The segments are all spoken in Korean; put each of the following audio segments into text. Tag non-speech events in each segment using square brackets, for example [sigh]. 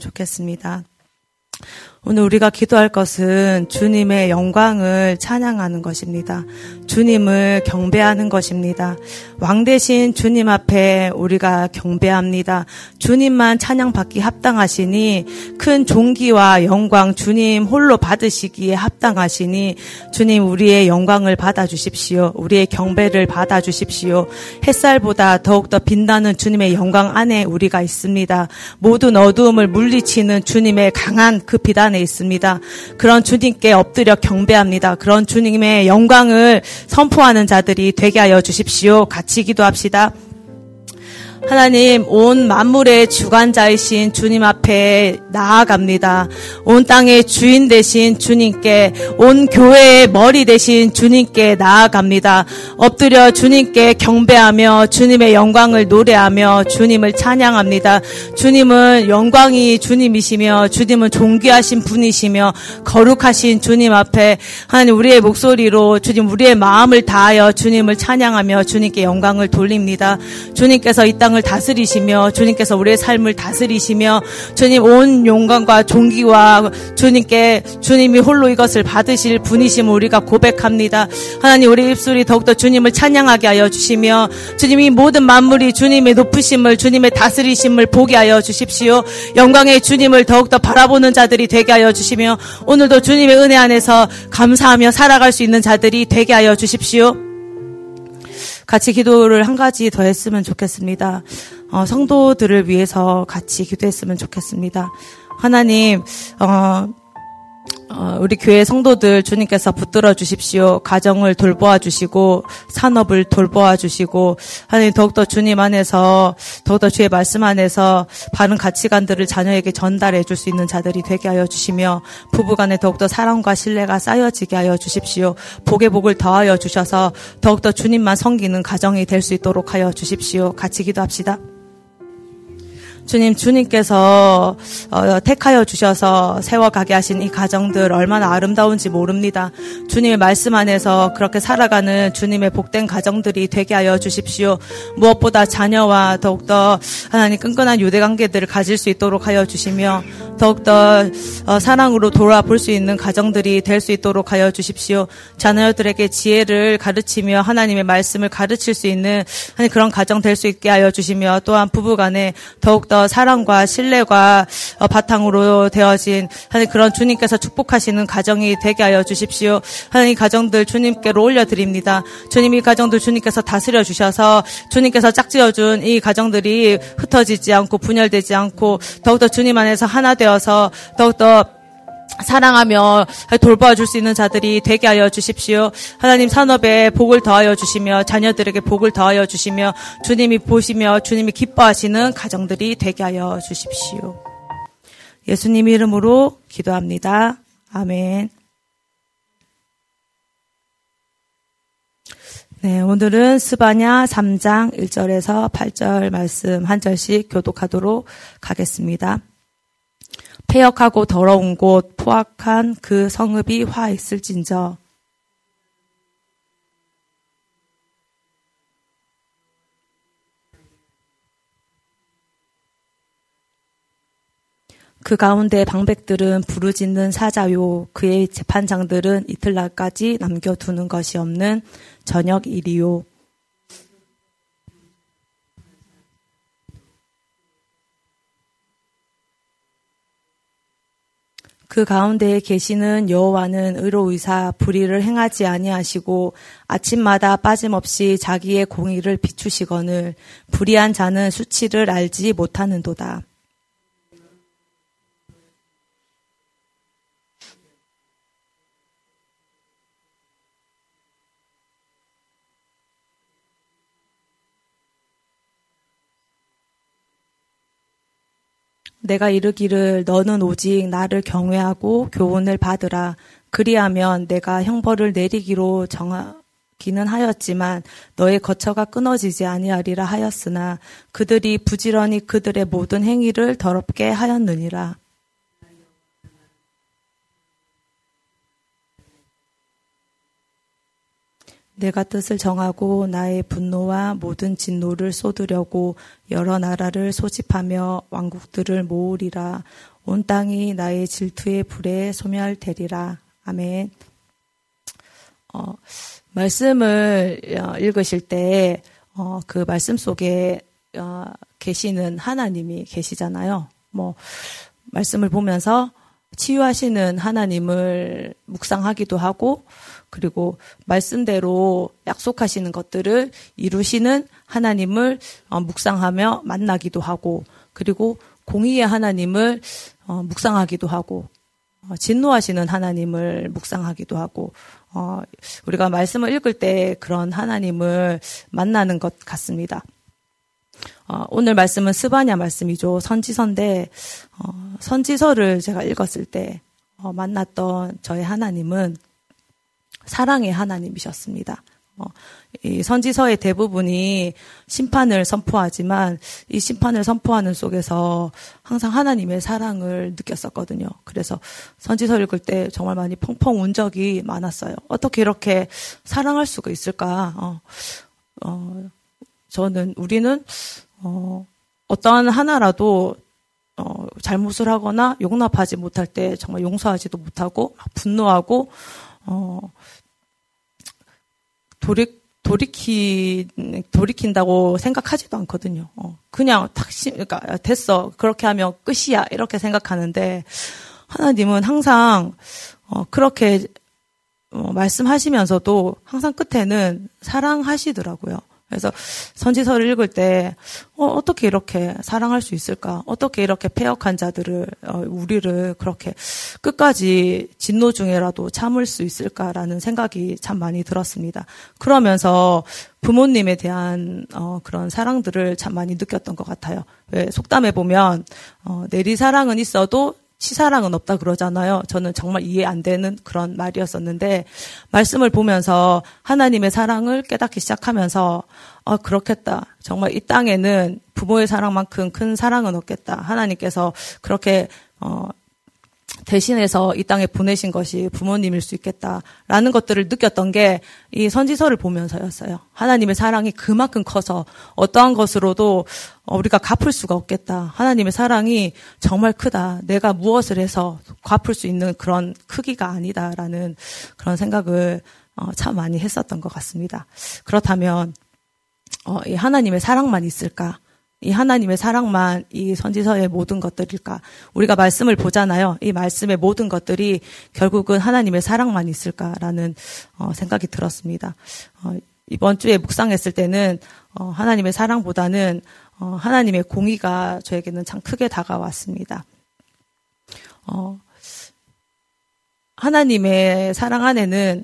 좋겠습니다. 오늘 우리가 기도할 것은 주님의 영광을 찬양하는 것입니다. 주님을 경배하는 것입니다. 왕 대신 주님 앞에 우리가 경배합니다. 주님만 찬양받기 합당하시니 큰 존귀와 영광 주님 홀로 받으시기에 합당하시니 주님 우리의 영광을 받아 주십시오. 우리의 경배를 받아 주십시오. 햇살보다 더욱더 빛나는 주님의 영광 안에 우리가 있습니다. 모든 어두움을 물리치는 주님의 강한 그빛 안에 있습니다. 그런 주님께 엎드려 경배합니다. 그런 주님의 영광을 선포하는 자들이 되게 하여 주십시오. 같이 기도합시다. 하나님, 온 만물의 주관자이신 주님 앞에 나아갑니다. 온 땅의 주인 되신 주님께, 온 교회의 머리 되신 주님께 나아갑니다. 엎드려 주님께 경배하며 주님의 영광을 노래하며 주님을 찬양합니다. 주님은 영광이 주님이시며 주님은 존귀하신 분이시며 거룩하신 주님 앞에 하나님 우리의 목소리로 주님 우리의 마음을 다하여 주님을 찬양하며 주님께 영광을 돌립니다. 주님께서 이 땅을 세상을 다스리시며 주님께서 우리의 삶을 다스리시며 주님 온 용광과 존귀와 주님께 주님이 홀로 이것을 받으실 분이심을 우리가 고백합니다. 하나님 우리 입술이 더욱더 주님을 찬양하게 하여 주시며 주님이 모든 만물이 주님의 높으심을 주님의 다스리심을 보게 하여 주십시오. 영광의 주님을 더욱더 바라보는 자들이 되게 하여 주시며 오늘도 주님의 은혜 안에서 감사하며 살아갈 수 있는 자들이 되게 하여 주십시오. 같이 기도를 한 가지 더 했으면 좋겠습니다. 어, 성도들을 위해서 같이 기도했으면 좋겠습니다. 하나님, 어, 어, 우리 교회 성도들 주님께서 붙들어 주십시오. 가정을 돌보아 주시고 산업을 돌보아 주시고 하나님 더욱더 주님 안에서 더욱더 주의 말씀 안에서 바른 가치관들을 자녀에게 전달해 줄 수 있는 자들이 되게 하여 주시며 부부간에 더욱더 사랑과 신뢰가 쌓여지게 하여 주십시오. 복의 복을 더하여 주셔서 더욱더 주님만 섬기는 가정이 될 수 있도록 하여 주십시오. 같이 기도합시다. 주님, 주님께서 어, 택하여 주셔서 세워가게 하신 이 가정들 얼마나 아름다운지 모릅니다. 주님의 말씀 안에서 그렇게 살아가는 주님의 복된 가정들이 되게 하여 주십시오. 무엇보다 자녀와 더욱더 하나님 끈끈한 유대 관계들을 가질 수 있도록 하여 주시며 더욱더 어, 사랑으로 돌아볼 수 있는 가정들이 될 수 있도록 하여 주십시오. 자녀들에게 지혜를 가르치며 하나님의 말씀을 가르칠 수 있는 그런 가정 될 수 있게 하여 주시며 또한 부부간에 더욱더 사랑과 신뢰가 어, 바탕으로 되어진 하나님 그런 주님께서 축복하시는 가정이 되게 하여 주십시오. 하나님 가정들 주님께로 올려드립니다. 주님 이 가정들 주님께서 다스려 주셔서 주님께서 짝지어준 이 가정들이 흩어지지 않고 분열되지 않고 더욱더 주님 안에서 하나 되어서 더욱더 사랑하며 돌봐줄 수 있는 자들이 되게 하여 주십시오. 하나님 산업에 복을 더하여 주시며 자녀들에게 복을 더하여 주시며 주님이 보시며 주님이 기뻐하시는 가정들이 되게 하여 주십시오. 예수님 이름으로 기도합니다. 아멘. 네, 오늘은 스바냐 3장 1절에서 8절 말씀 한 절씩 교독하도록 하겠습니다. 폐역하고 더러운 곳 포악한 그 성읍이 화 있을진저. 그 가운데 방백들은 부르짖는 사자요. 그의 재판장들은 이틀날까지 남겨두는 것이 없는 저녁 일이요 그 가운데에 계시는 여호와는 의로의사 불의를 행하지 아니하시고 아침마다 빠짐없이 자기의 공의를 비추시거늘 불의한 자는 수치를 알지 못하는도다. 내가 이르기를 너는 오직 나를 경외하고 교훈을 받으라. 그리하면 내가 형벌을 내리기로 정하기는 하였지만 너의 거처가 끊어지지 아니하리라 하였으나 그들이 부지런히 그들의 모든 행위를 더럽게 하였느니라. 내가 뜻을 정하고 나의 분노와 모든 진노를 쏟으려고 여러 나라를 소집하며 왕국들을 모으리라. 온 땅이 나의 질투의 불에 소멸되리라. 아멘. 어, 말씀을 어, 읽으실 때, 어, 그 말씀 속에 어, 계시는 하나님이 계시잖아요. 뭐, 말씀을 보면서 치유하시는 하나님을 묵상하기도 하고, 그리고 말씀대로 약속하시는 것들을 이루시는 하나님을 어, 묵상하며 만나기도 하고, 그리고 공의의 하나님을 어, 묵상하기도 하고, 어, 진노하시는 하나님을 묵상하기도 하고, 우리가 말씀을 읽을 때 그런 하나님을 만나는 것 같습니다. 오늘 말씀은 스바냐 말씀이죠. 선지서인데, 선지서를 제가 읽었을 때 만났던 저의 하나님은 사랑의 하나님이셨습니다. 어, 이 선지서의 대부분이 심판을 선포하지만 이 심판을 선포하는 속에서 항상 하나님의 사랑을 느꼈었거든요. 그래서 선지서 읽을 때 정말 많이 펑펑 운 적이 많았어요. 어떻게 이렇게 사랑할 수가 있을까? 어, 어, 저는 우리는 어, 어떠한 하나라도 어, 잘못을 하거나 용납하지 못할 때 정말 용서하지도 못하고 분노하고 어, 돌이 돌이키 돌이킨다고 생각하지도 않거든요. 어, 그냥 탁 심, 그러니까 됐어 그렇게 하면 끝이야 이렇게 생각하는데 하나님은 항상 어, 그렇게 어, 말씀하시면서도 항상 끝에는 사랑하시더라고요. 그래서 선지서를 읽을 때 어, 떻게 이렇게 사랑할 수 있을까? 어떻게 이렇게 폐역한 자들을 어, 우리를 그렇게 끝까지 진노 중에라도 참을 수 있을까라는 생각이 참 많이 들었습니다. 그러면서 부모님에 대한 어, 그런 사랑들을 참 많이 느꼈던 것 같아요. 왜 속담에 보면 어, 내리 사랑은 있어도 치사랑은 없다 그러잖아요. 저는 정말 이해 안 되는 그런 말이었었는데 말씀을 보면서 하나님의 사랑을 깨닫기 시작하면서 아 그렇겠다. 정말 이 땅에는 부모의 사랑만큼 큰 사랑은 없겠다. 하나님께서 그렇게 어 대신해서 이 땅에 보내신 것이 부모님일 수 있겠다라는 것들을 느꼈던 게 이 선지서를 보면서였어요. 하나님의 사랑이 그만큼 커서 어떠한 것으로도 우리가 갚을 수가 없겠다. 하나님의 사랑이 정말 크다. 내가 무엇을 해서 갚을 수 있는 그런 크기가 아니다라는 그런 생각을 어, 참 많이 했었던 것 같습니다. 그렇다면 어, 이 하나님의 사랑만 있을까? 이 하나님의 사랑만 이 선지서의 모든 것들일까? 우리가 말씀을 보잖아요. 이 말씀의 모든 것들이 결국은 하나님의 사랑만 있을까라는 어, 생각이 들었습니다. 어, 이번 주에 묵상했을 때는 어, 하나님의 사랑보다는 어, 하나님의 공의가 저에게는 참 크게 다가왔습니다. 어, 하나님의 사랑 안에는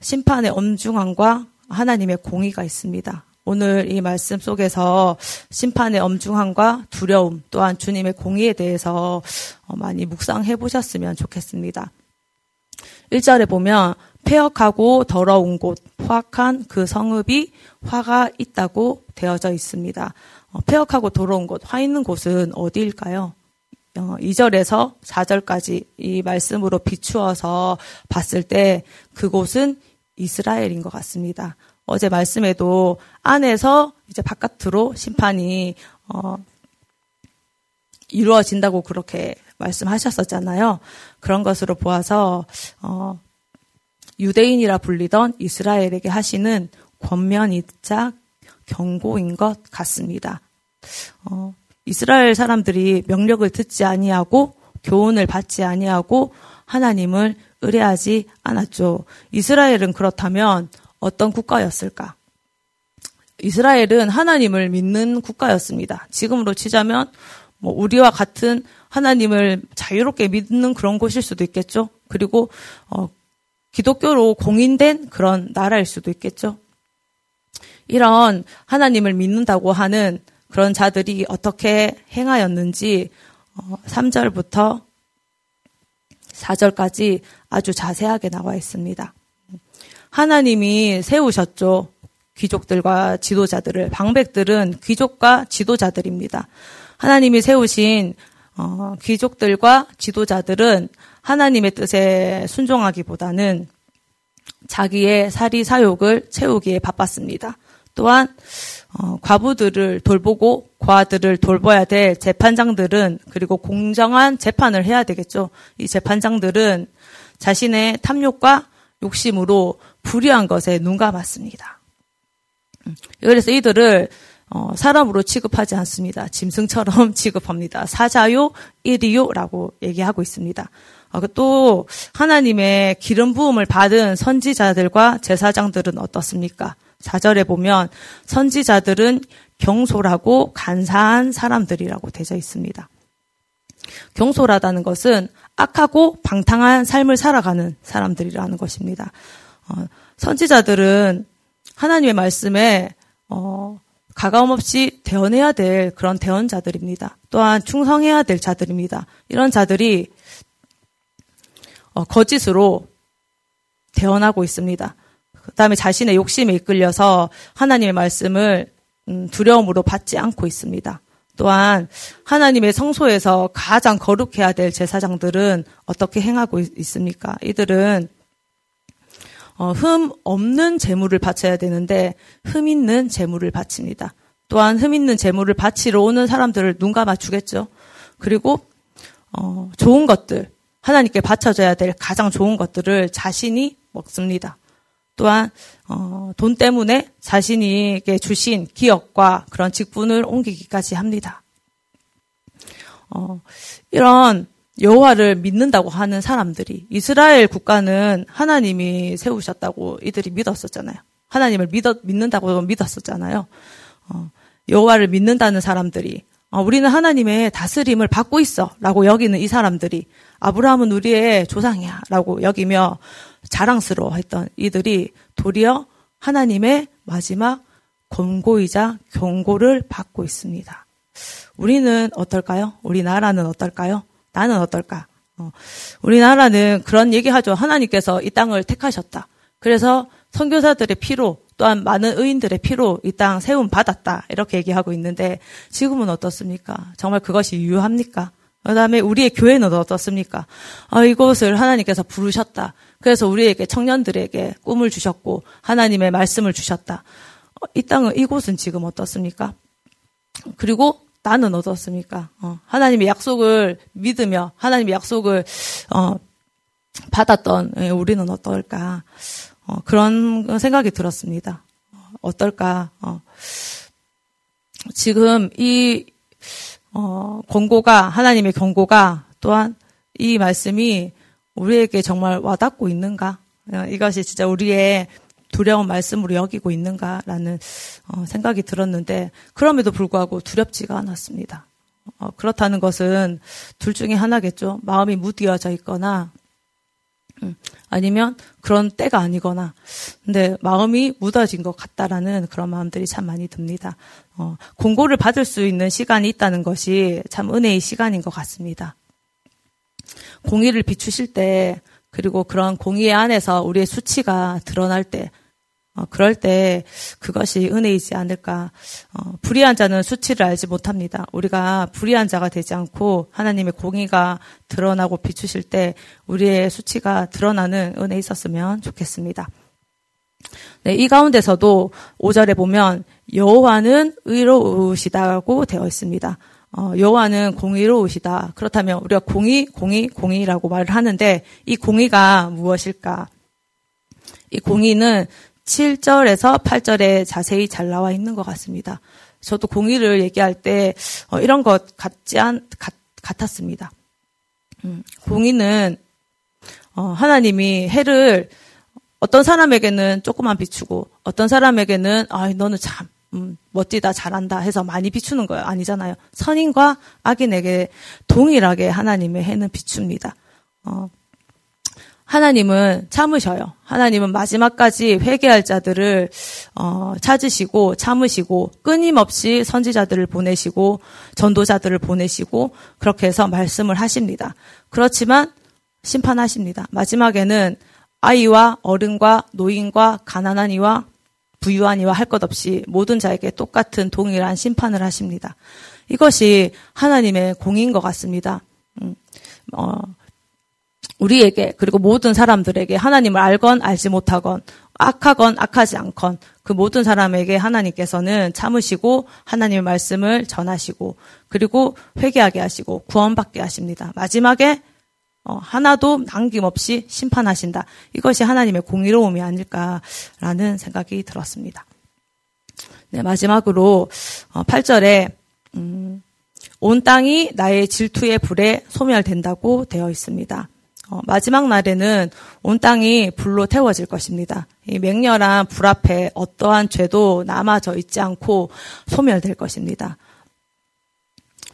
심판의 엄중함과 하나님의 공의가 있습니다. 오늘 이 말씀 속에서 심판의 엄중함과 두려움 또한 주님의 공의에 대해서 어, 많이 묵상해 보셨으면 좋겠습니다. 1절에 보면 폐역하고 더러운 곳, 화악한 그 성읍이 화가 있다고 되어져 있습니다. 어, 폐역하고 더러운 곳, 화 있는 곳은 어디일까요? 2절에서 어, 4절까지 이 말씀으로 비추어서 봤을 때 그곳은 이스라엘인 것 같습니다. 어제 말씀에도 안에서 이제 바깥으로 심판이 어, 이루어진다고 그렇게 말씀하셨었잖아요. 그런 것으로 보아서 어, 유대인이라 불리던 이스라엘에게 하시는 권면이자 경고인 것 같습니다. 어, 이스라엘 사람들이 명령을 듣지 아니하고 교훈을 받지 아니하고 하나님을 의뢰하지 않았죠. 이스라엘은 그렇다면 어떤 국가였을까? 이스라엘은 하나님을 믿는 국가였습니다. 지금으로 치자면 뭐 우리와 같은 하나님을 자유롭게 믿는 그런 곳일 수도 있겠죠. 그리고 어, 기독교로 공인된 그런 나라일 수도 있겠죠. 이런 하나님을 믿는다고 하는 그런 자들이 어떻게 행하였는지 3절부터 어, 4절까지 아주 자세하게 나와 있습니다. 하나님이 세우셨죠. 귀족들과 지도자들을 방백들은 귀족과 지도자들입니다. 하나님이 세우신 어, 귀족들과 지도자들은 하나님의 뜻에 순종하기보다는 자기의 사리 사욕을 채우기에 바빴습니다. 또한 어, 과부들을 돌보고 과들을 돌봐야 될 재판장들은 그리고 공정한 재판을 해야 되겠죠. 이 재판장들은 자신의 탐욕과 욕심으로 불의한 것에 눈 감았습니다. 음, 그래서 이들을 어, 사람으로 취급하지 않습니다. 짐승처럼 [laughs] 취급합니다. 사자요, 일이요라고 얘기하고 있습니다. 어, 그또 하나님의 기름 부음을 받은 선지자들과 제사장들은 어떻습니까? 4절에 보면 선지자들은 경솔하고 간사한 사람들이라고 되어 있습니다. 경솔하다는 것은 악하고 방탕한 삶을 살아가는 사람들이라는 것입니다. 어, 선지자들은 하나님의 말씀에 어, 가감 없이 대언해야 될 그런 대언자들입니다. 또한 충성해야 될 자들입니다. 이런 자들이 어, 거짓으로 대언하고 있습니다. 그 다음에 자신의 욕심에 이끌려서 하나님의 말씀을 음, 두려움으로 받지 않고 있습니다. 또한 하나님의 성소에서 가장 거룩해야 될 제사장들은 어떻게 행하고 있습니까? 이들은 어, 흠 없는 재물을 바쳐야 되는데 흠 있는 재물을 바칩니다. 또한 흠 있는 재물을 바치러 오는 사람들을 눈 감아 주겠죠. 그리고 어, 좋은 것들 하나님께 바쳐져야 될 가장 좋은 것들을 자신이 먹습니다. 또한 어, 돈 때문에 자신에게 주신 기업과 그런 직분을 옮기기까지 합니다. 어, 이런 여호와를 믿는다고 하는 사람들이 이스라엘 국가는 하나님이 세우셨다고 이들이 믿었었잖아요. 하나님을 믿어, 믿는다고 믿었었잖아요. 어, 여호와를 믿는다는 사람들이 어, 우리는 하나님의 다스림을 받고 있어라고 여기는 이 사람들이 아브라함은 우리의 조상이야라고 여기며 자랑스러워했던 이들이 도리어 하나님의 마지막 권고이자 경고를 받고 있습니다. 우리는 어떨까요? 우리나라는 어떨까요? 나는 어떨까? 어, 우리나라는 그런 얘기하죠. 하나님께서 이 땅을 택하셨다. 그래서 선교사들의 피로 또한 많은 의인들의 피로 이 땅 세움 받았다. 이렇게 얘기하고 있는데 지금은 어떻습니까? 정말 그것이 유효합니까? 그 다음에 우리의 교회는 어떻습니까? 아, 이곳을 하나님께서 부르셨다. 그래서 우리에게 청년들에게 꿈을 주셨고 하나님의 말씀을 주셨다. 어, 이 땅은 이곳은 지금 어떻습니까? 그리고 나는 어떻습니까? 어, 하나님의 약속을 믿으며 하나님의 약속을 어, 받았던 예, 우리는 어떨까? 어, 그런 생각이 들었습니다. 어떨까? 어, 지금 이 어, 권고가 하나님의 경고가 또한 이 말씀이 우리에게 정말 와닿고 있는가? 어, 이것이 진짜 우리의 두려운 말씀으로 여기고 있는가라는 어, 생각이 들었는데 그럼에도 불구하고 두렵지가 않았습니다. 어, 그렇다는 것은 둘 중에 하나겠죠. 마음이 무디어져 있거나 음, 아니면 그런 때가 아니거나 근데 마음이 묻어진 것 같다라는 그런 마음들이 참 많이 듭니다. 어, 공고를 받을 수 있는 시간이 있다는 것이 참 은혜의 시간인 것 같습니다. 공의를 비추실 때 그리고 그런 공의 안에서 우리의 수치가 드러날 때 어, 그럴 때 그것이 은혜이지 않을까. 어, 불의한 자는 수치를 알지 못합니다. 우리가 불의한 자가 되지 않고 하나님의 공의가 드러나고 비추실 때 우리의 수치가 드러나는 은혜 있었으면 좋겠습니다. 네, 이 가운데서도 5절에 보면 여호와는 의로우시다고 되어 있습니다. 어, 여호와는 공의로우시다. 그렇다면 우리가 공의, 공의, 공의라고 말을 하는데 이 공의가 무엇일까? 이 공의는 7절에서 8절에 자세히 잘 나와 있는 것 같습니다. 저도 공의를 얘기할 때 어, 이런 것 같지 않 같, 같았습니다. 음, 공의는 어, 하나님이 해를 어떤 사람에게는 조금만 비추고 어떤 사람에게는 아 너는 참 음, 멋지다 잘한다 해서 많이 비추는 거예요. 아니잖아요. 선인과 악인에게 동일하게 하나님의 해는 비춥니다. 어, 하나님은 참으셔요. 하나님은 마지막까지 회개할 자들을 어, 찾으시고 참으시고 끊임없이 선지자들을 보내시고 전도자들을 보내시고 그렇게 해서 말씀을 하십니다. 그렇지만 심판하십니다. 마지막에는 아이와 어른과 노인과 가난한 이와 부유한 이와 할 것 없이 모든 자에게 똑같은 동일한 심판을 하십니다. 이것이 하나님의 공인 것 같습니다. 음, 어, 우리에게 그리고 모든 사람들에게 하나님을 알건 알지 못하건 악하건 악하지 않건 그 모든 사람에게 하나님께서는 참으시고 하나님의 말씀을 전하시고 그리고 회개하게 하시고 구원받게 하십니다. 마지막에 어, 하나도 남김없이 심판하신다. 이것이 하나님의 공의로움이 아닐까라는 생각이 들었습니다. 네, 마지막으로 어, 8절에 음, 온 땅이 나의 질투의 불에 소멸된다고 되어 있습니다. 어, 마지막 날에는 온 땅이 불로 태워질 것입니다. 이 맹렬한 불 앞에 어떠한 죄도 남아져 있지 않고 소멸될 것입니다.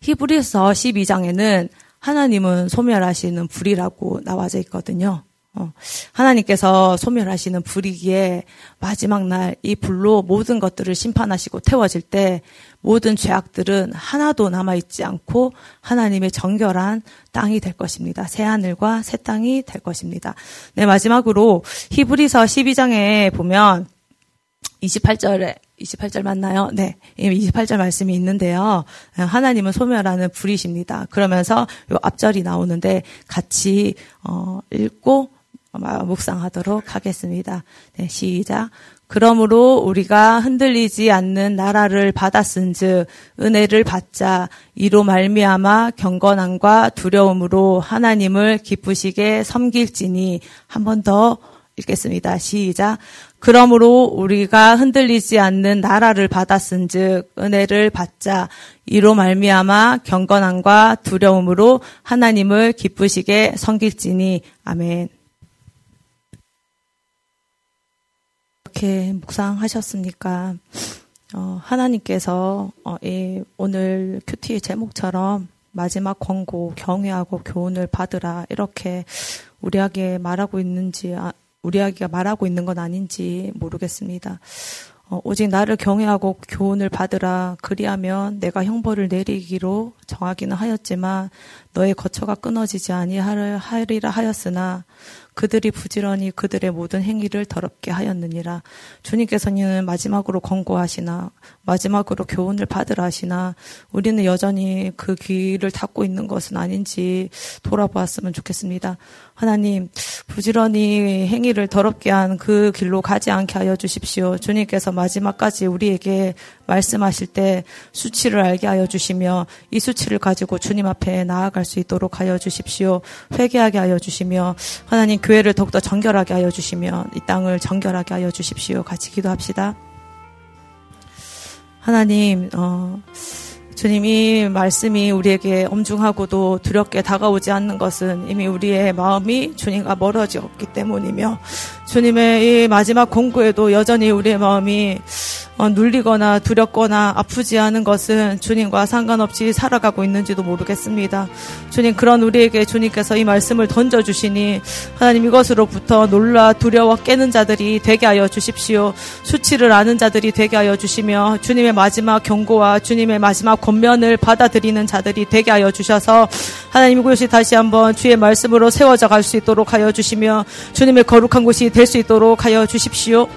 히브리서 12장에는 하나님은 소멸하시는 불이라고 나와져 있거든요. 어, 하나님께서 소멸하시는 불이기에 마지막 날 이 불로 모든 것들을 심판하시고 태워질 때 모든 죄악들은 하나도 남아있지 않고 하나님의 정결한 땅이 될 것입니다. 새 하늘과 새 땅이 될 것입니다. 네, 마지막으로 히브리서 12장에 보면 28절에 28절 맞나요? 네. 28절 말씀이 있는데요. 하나님은 소멸하는 불이십니다. 그러면서 요 앞절이 나오는데 같이 어 읽고 묵상하도록 하겠습니다. 네, 시작. 그러므로 우리가 흔들리지 않는 나라를 받았은즉 은혜를 받자 이로 말미암아 경건함과 두려움으로 하나님을 기쁘시게 섬길지니 한 번 더 읽겠습니다. 시작. 그러므로 우리가 흔들리지 않는 나라를 받았은즉 은혜를 받자 이로 말미암아 경건함과 두려움으로 하나님을 기쁘시게 섬길지니 아멘. 어떻게 묵상하셨습니까? 어, 하나님께서 어, 이 오늘 큐티의 제목처럼 마지막 권고 경외하고 교훈을 받으라 이렇게 우리에게 말하고 있는지 아, 우리에게 말하고 있는 건 아닌지 모르겠습니다. 어, 오직 나를 경외하고 교훈을 받으라 그리하면 내가 형벌을 내리기로 정하기는 하였지만 너의 거처가 끊어지지 아니하리라 하였으나 그들이 부지런히 그들의 모든 행위를 더럽게 하였느니라. 주님께서는 마지막으로 권고하시나 마지막으로 교훈을 받으라 하시나 우리는 여전히 그 귀를 닫고 있는 것은 아닌지 돌아보았으면 좋겠습니다. 하나님 부지런히 행위를 더럽게 한 그 길로 가지 않게 하여 주십시오. 주님께서 마지막까지 우리에게 말씀하실 때 수치를 알게 하여 주시며 이 수치를 가지고 주님 앞에 나아갈 수 있도록 하여 주십시오. 회개하게 하여 주시며 하나님 교회를 더욱더 정결하게 하여 주시며 이 땅을 정결하게 하여 주십시오. 같이 기도합시다. 하나님, 어, 주님 이 말씀이 우리에게 엄중하고도 두렵게 다가오지 않는 것은 이미 우리의 마음이 주님과 멀어졌기 때문이며 주님의 이 마지막 공구에도 여전히 우리의 마음이 어, 눌리거나 두렵거나 아프지 않은 것은 주님과 상관없이 살아가고 있는지도 모르겠습니다. 주님 그런 우리에게 주님께서 이 말씀을 던져 주시니 하나님 이것으로부터 놀라 두려워 깨는 자들이 되게 하여 주십시오. 수치를 아는 자들이 되게 하여 주시며 주님의 마지막 경고와 주님의 마지막 권면을 받아들이는 자들이 되게 하여 주셔서 하나님 이곳이 다시 한번 주의 말씀으로 세워져 갈 수 있도록 하여 주시며 주님의 거룩한 곳이 될 수 있도록 하여 주십시오.